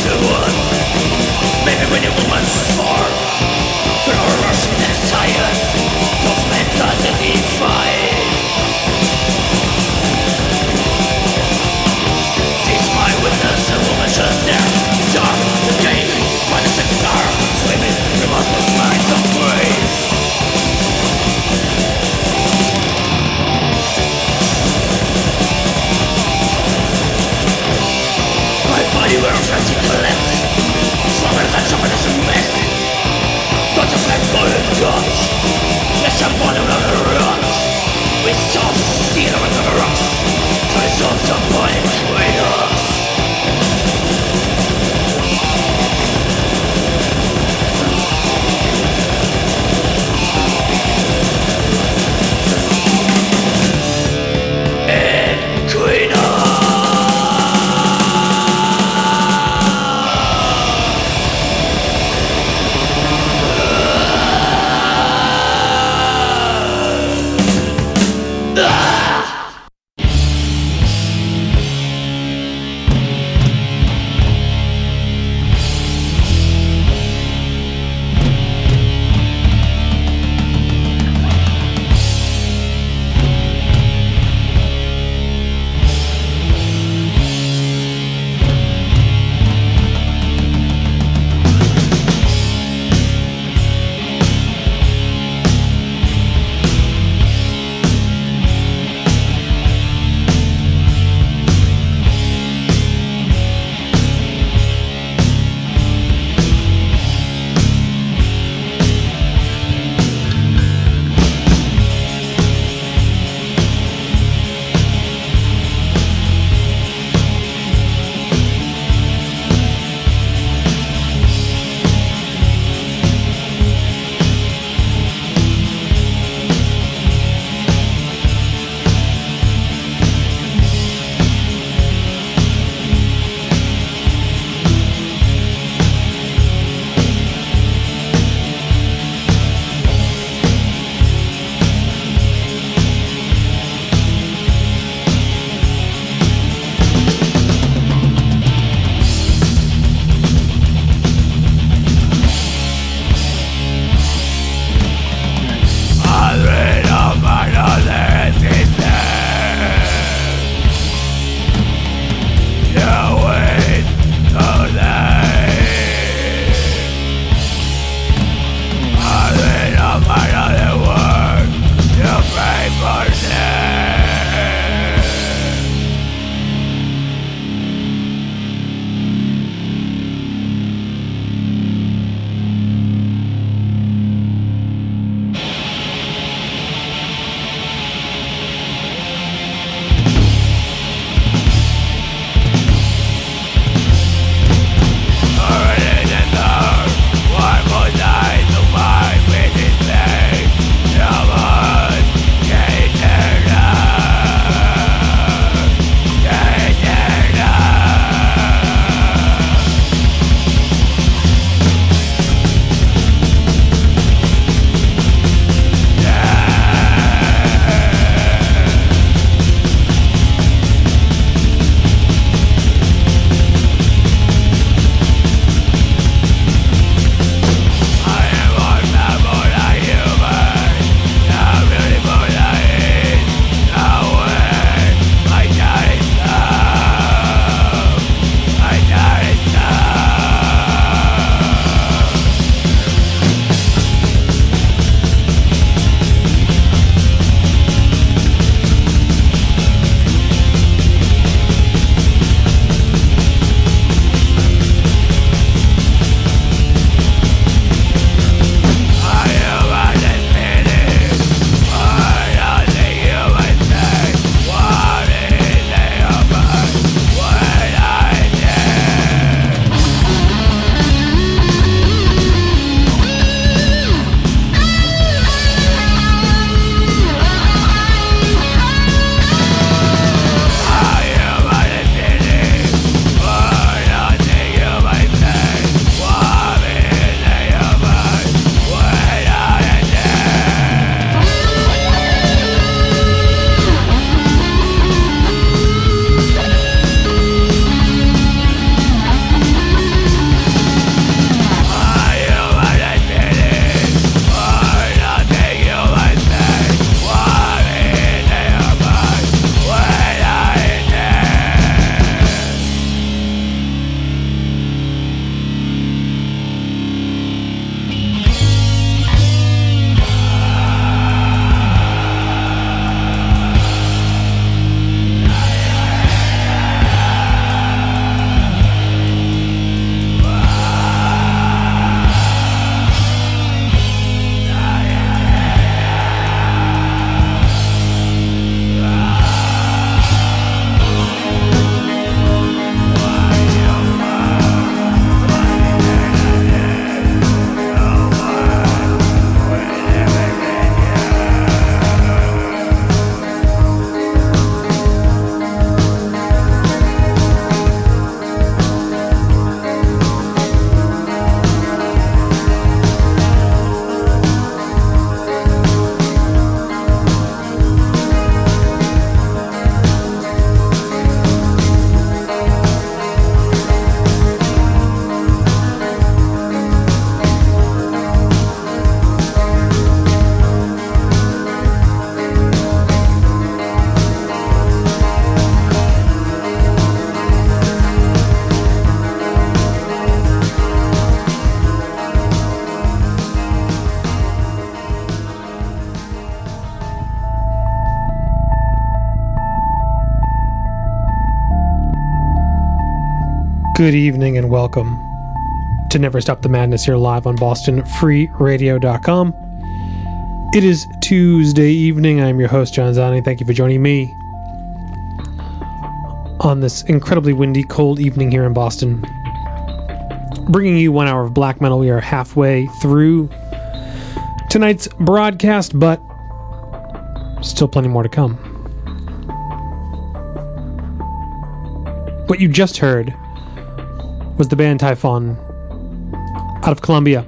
Maybe when a woman's form Her rushing desires Of mentality fight This my witness A woman just there Dark, gaming, punishing dark Swimming, remorseless lines of grace My body will reflect Deutsches Recht für uns. Good evening and welcome to Never Stop the Madness here live on BostonFreeRadio.com. It is Tuesday evening. I'm your host, John Zani. Thank you for joining me on this incredibly windy, cold evening here in Boston. Bringing you one hour of black metal. We are halfway through tonight's broadcast, but still plenty more to come. What you just heard was the band Typhon out of Colombia.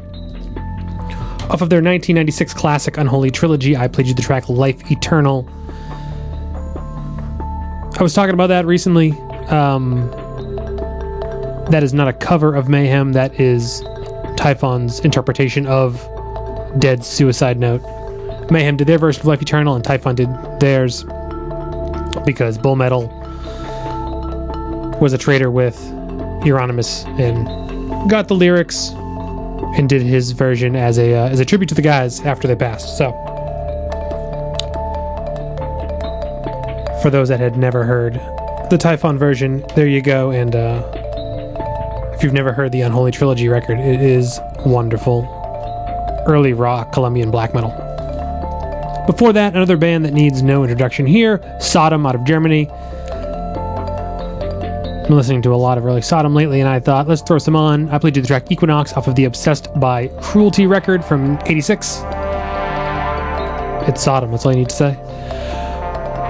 Off of their 1996 classic Unholy Trilogy, I played you the track Life Eternal. I was talking about that recently. Um, that is not a cover of Mayhem, that is Typhon's interpretation of Dead's Suicide Note. Mayhem did their version of Life Eternal, and Typhon did theirs because Bull Metal was a traitor with Euronymous and got the lyrics and did his version as a uh, as a tribute to the guys after they passed. So, for those that had never heard the Typhon version, there you go. And uh, if you've never heard the Unholy Trilogy record, it is wonderful. Early rock Colombian black metal. Before that, another band that needs no introduction here, Sodom out of Germany been listening to a lot of early Sodom lately, and I thought, let's throw some on. I played you the track Equinox off of the Obsessed by Cruelty record from 86. It's Sodom, that's all you need to say.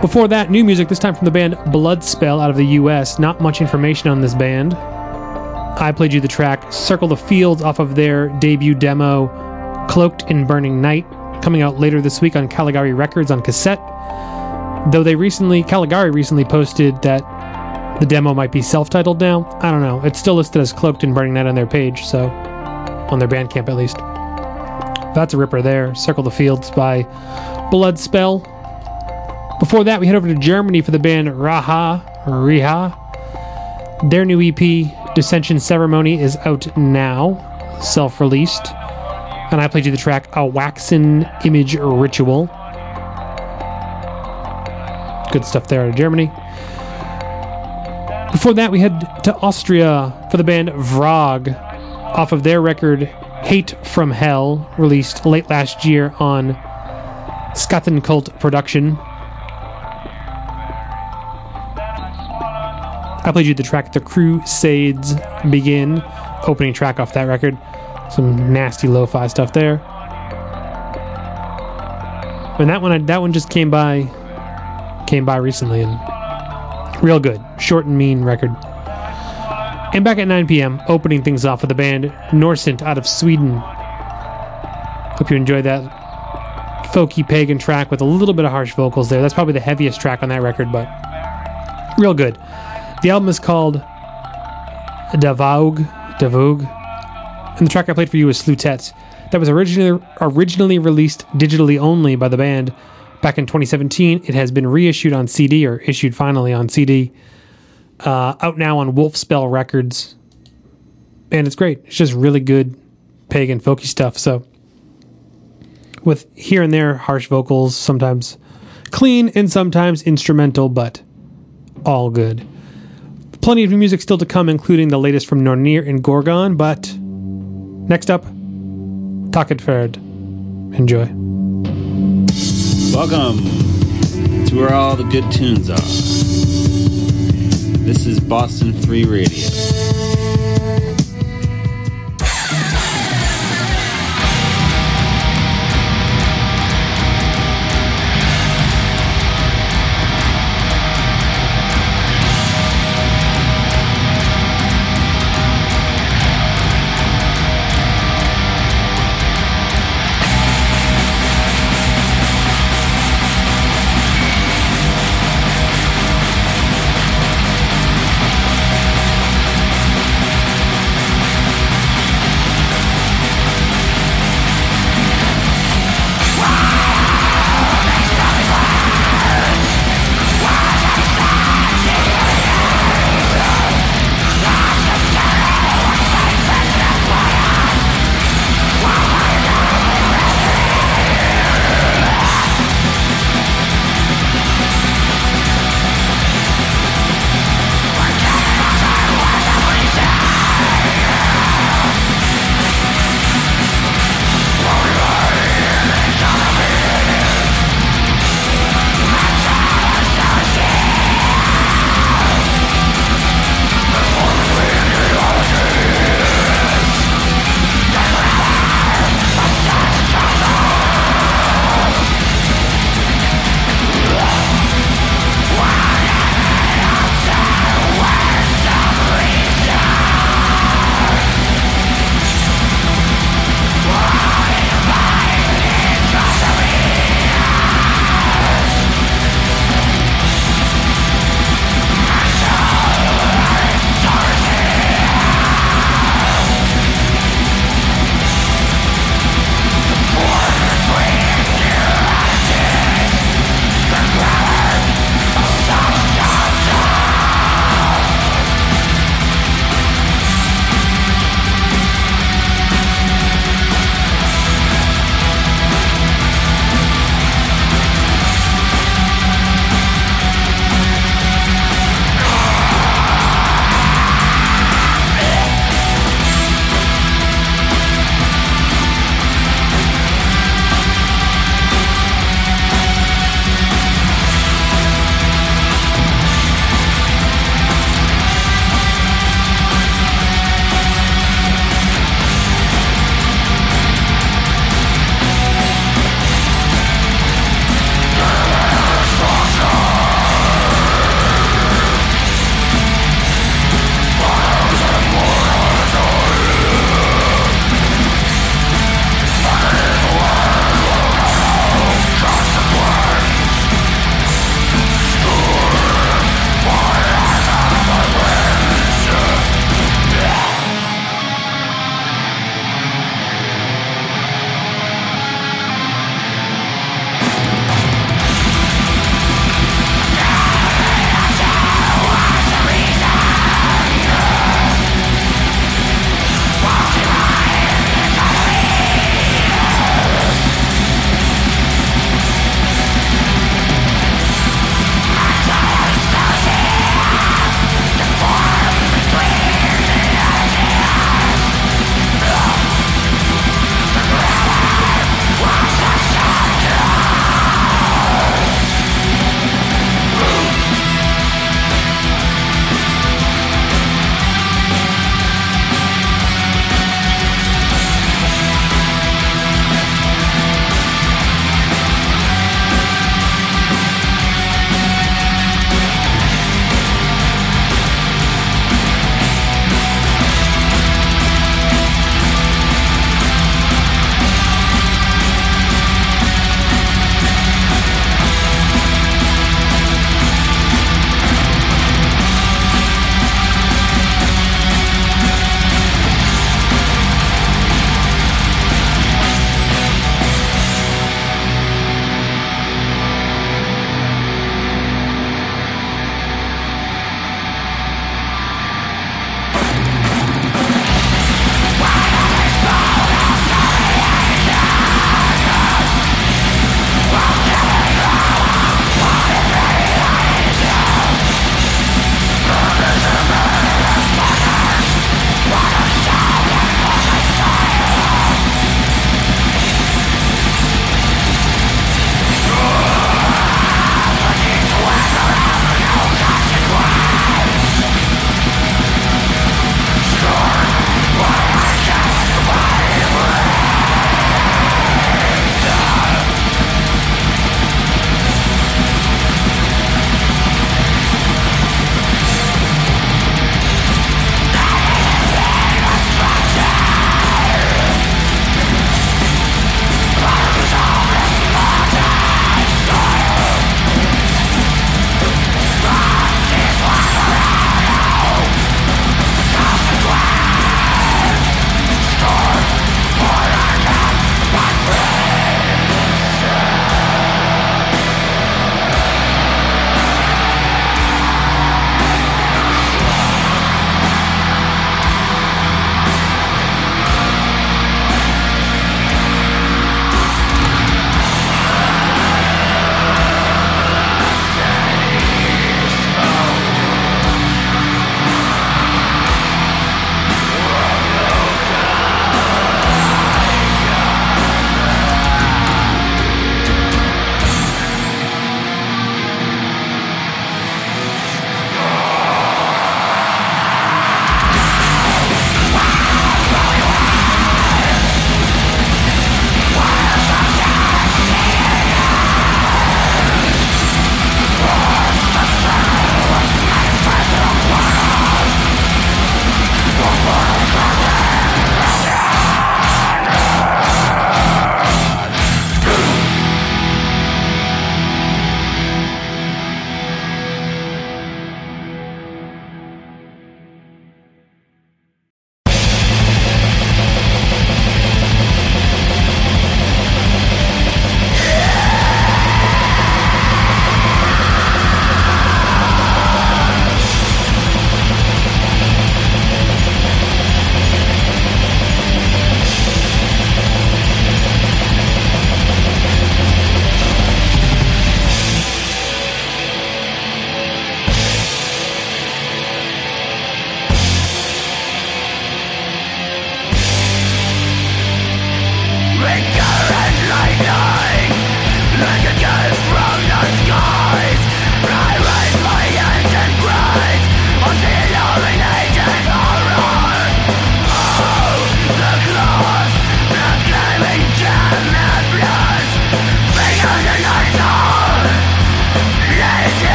Before that, new music, this time from the band Bloodspell out of the US. Not much information on this band. I played you the track Circle the Fields off of their debut demo, Cloaked in Burning Night, coming out later this week on Caligari Records on cassette. Though they recently, Caligari recently posted that the demo might be self-titled now. I don't know. It's still listed as Cloaked and Burning Night on their page, so on their Bandcamp at least. That's a ripper there. Circle the Fields by Bloodspell. Before that, we head over to Germany for the band Raha, Riha. Their new EP, Dissension Ceremony, is out now, self-released. And I played you the track A Waxen Image Ritual. Good stuff there out of Germany. Before that, we head to Austria for the band Vrag off of their record Hate from Hell, released late last year on Scathen Cult Production. I played you the track The Crusades Begin, opening track off that record. Some nasty lo-fi stuff there. And that one, that one just came by, came by recently, and Real good. Short and mean record. And back at 9 p.m., opening things off with the band Norsent out of Sweden. Hope you enjoyed that folky pagan track with a little bit of harsh vocals there. That's probably the heaviest track on that record, but real good. The album is called Davaug. Davaug. And the track I played for you is Slutet. That was originally originally released digitally only by the band back in 2017. It has been reissued on CD or issued finally on CD. Uh, out now on Wolfspell Records. And it's great. It's just really good pagan folky stuff. So, with here and there harsh vocals, sometimes clean and sometimes instrumental, but all good. Plenty of new music still to come, including the latest from Nornir and Gorgon. But next up, Taket Enjoy. Welcome to where all the good tunes are. This is Boston Free Radio.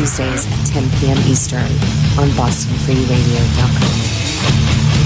Tuesdays at 10 p.m. Eastern on BostonFreeRadio.com.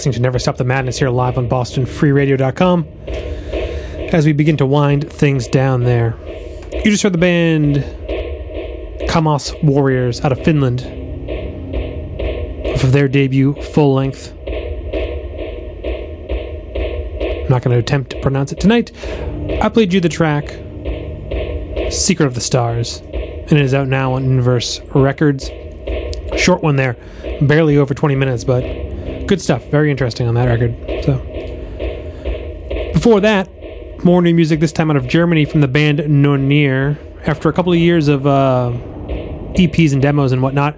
listening to Never Stop the Madness here live on BostonFreeRadio.com as we begin to wind things down there. You just heard the band Kaamos Warriors out of Finland of their debut full length. I'm not going to attempt to pronounce it tonight. I played you the track Secret of the Stars, and it is out now on Inverse Records. Short one there, barely over 20 minutes, but good stuff. Very interesting on that record. So, before that, more new music, this time out of Germany from the band Nornir. After a couple of years of uh, EPs and demos and whatnot,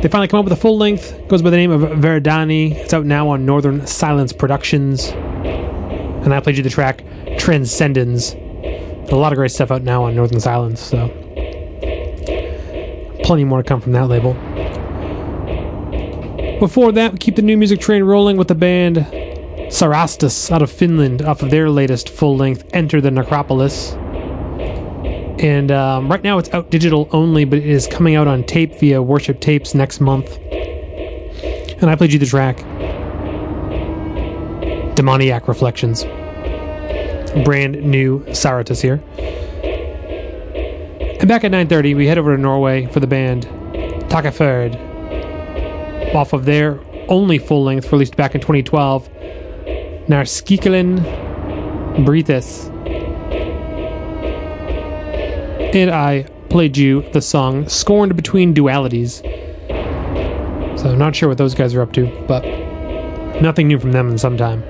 they finally come up with a full length. Goes by the name of Verdandi. It's out now on Northern Silence Productions. And I played you the track Transcendence. A lot of great stuff out now on Northern Silence, so plenty more to come from that label. Before that, we keep the new music train rolling with the band Sarastus out of Finland off of their latest full length Enter the Necropolis. And um, right now it's out digital only, but it is coming out on tape via Worship Tapes next month. And I played you the track Demoniac Reflections. Brand new Sarastus here. And back at 9.30, we head over to Norway for the band Takaferd. Off of their only full length, released back in 2012, Narskikelen Breathis. And I played you the song Scorned Between Dualities. So I'm not sure what those guys are up to, but nothing new from them in some time.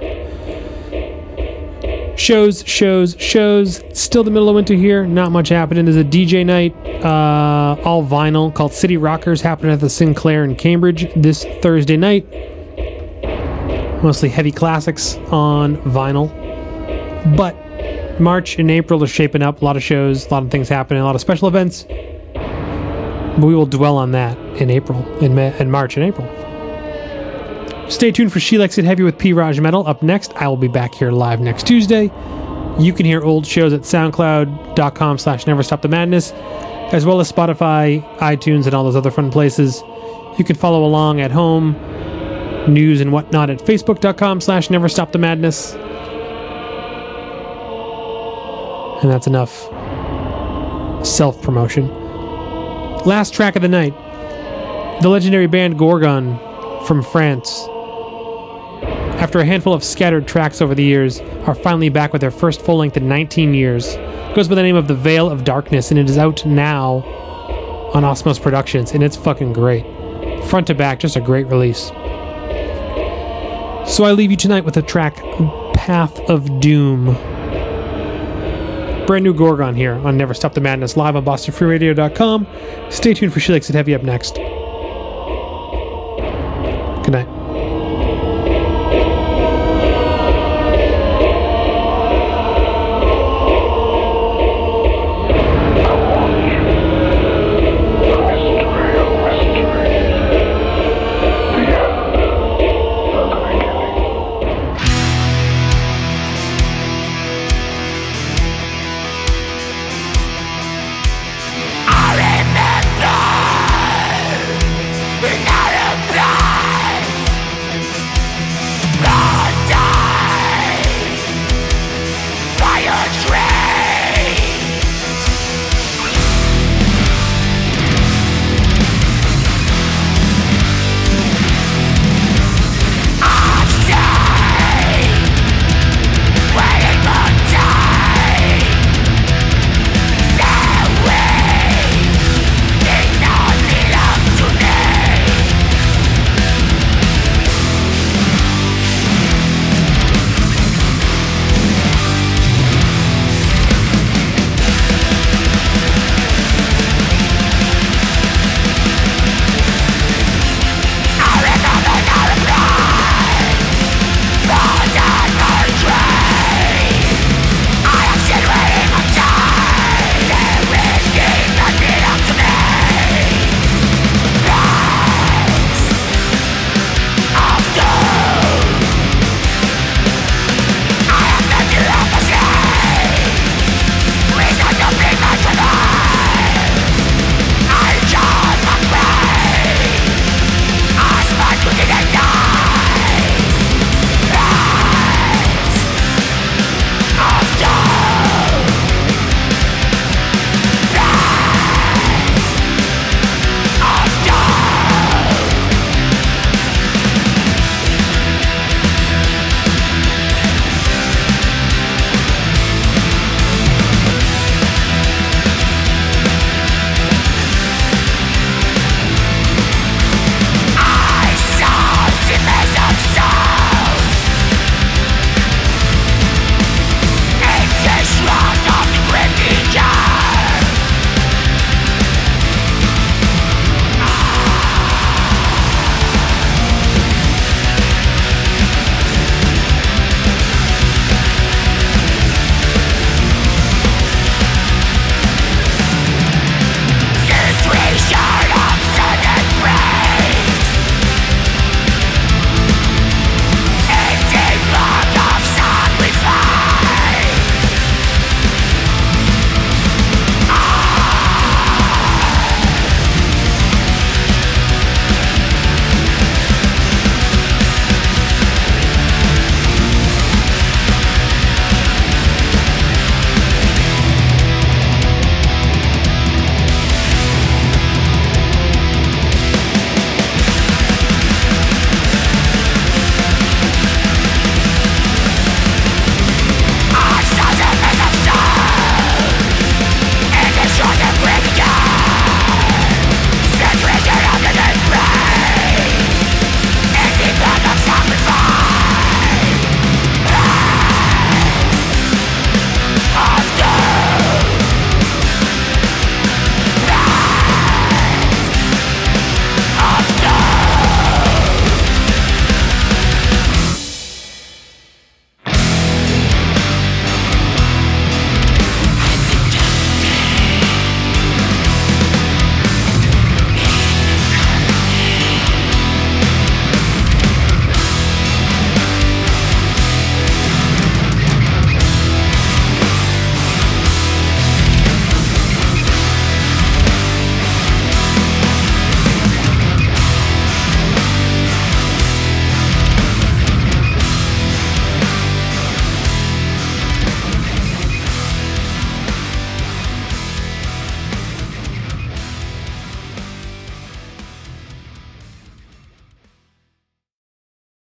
Shows, shows, shows. Still the middle of winter here. Not much happening. There's a DJ night, uh, all vinyl, called City Rockers, happening at the Sinclair in Cambridge this Thursday night. Mostly heavy classics on vinyl. But March and April are shaping up. A lot of shows, a lot of things happening, a lot of special events. We will dwell on that in April, in, May, in March and April. Stay tuned for She Likes It Heavy with P. Raj Metal. Up next, I will be back here live next Tuesday. You can hear old shows at soundcloud.com slash never stop the madness, as well as Spotify, iTunes, and all those other fun places. You can follow along at home, news and whatnot at facebook.com slash never stop the madness. And that's enough self promotion. Last track of the night the legendary band Gorgon from France. After a handful of scattered tracks over the years, are finally back with their first full length in 19 years. It goes by the name of The Veil of Darkness, and it is out now on Osmose Productions, and it's fucking great. Front to back, just a great release. So I leave you tonight with the track Path of Doom. Brand new Gorgon here on Never Stop the Madness live on BostonFreeRadio.com. Stay tuned for She Likes It Heavy up next. Good night.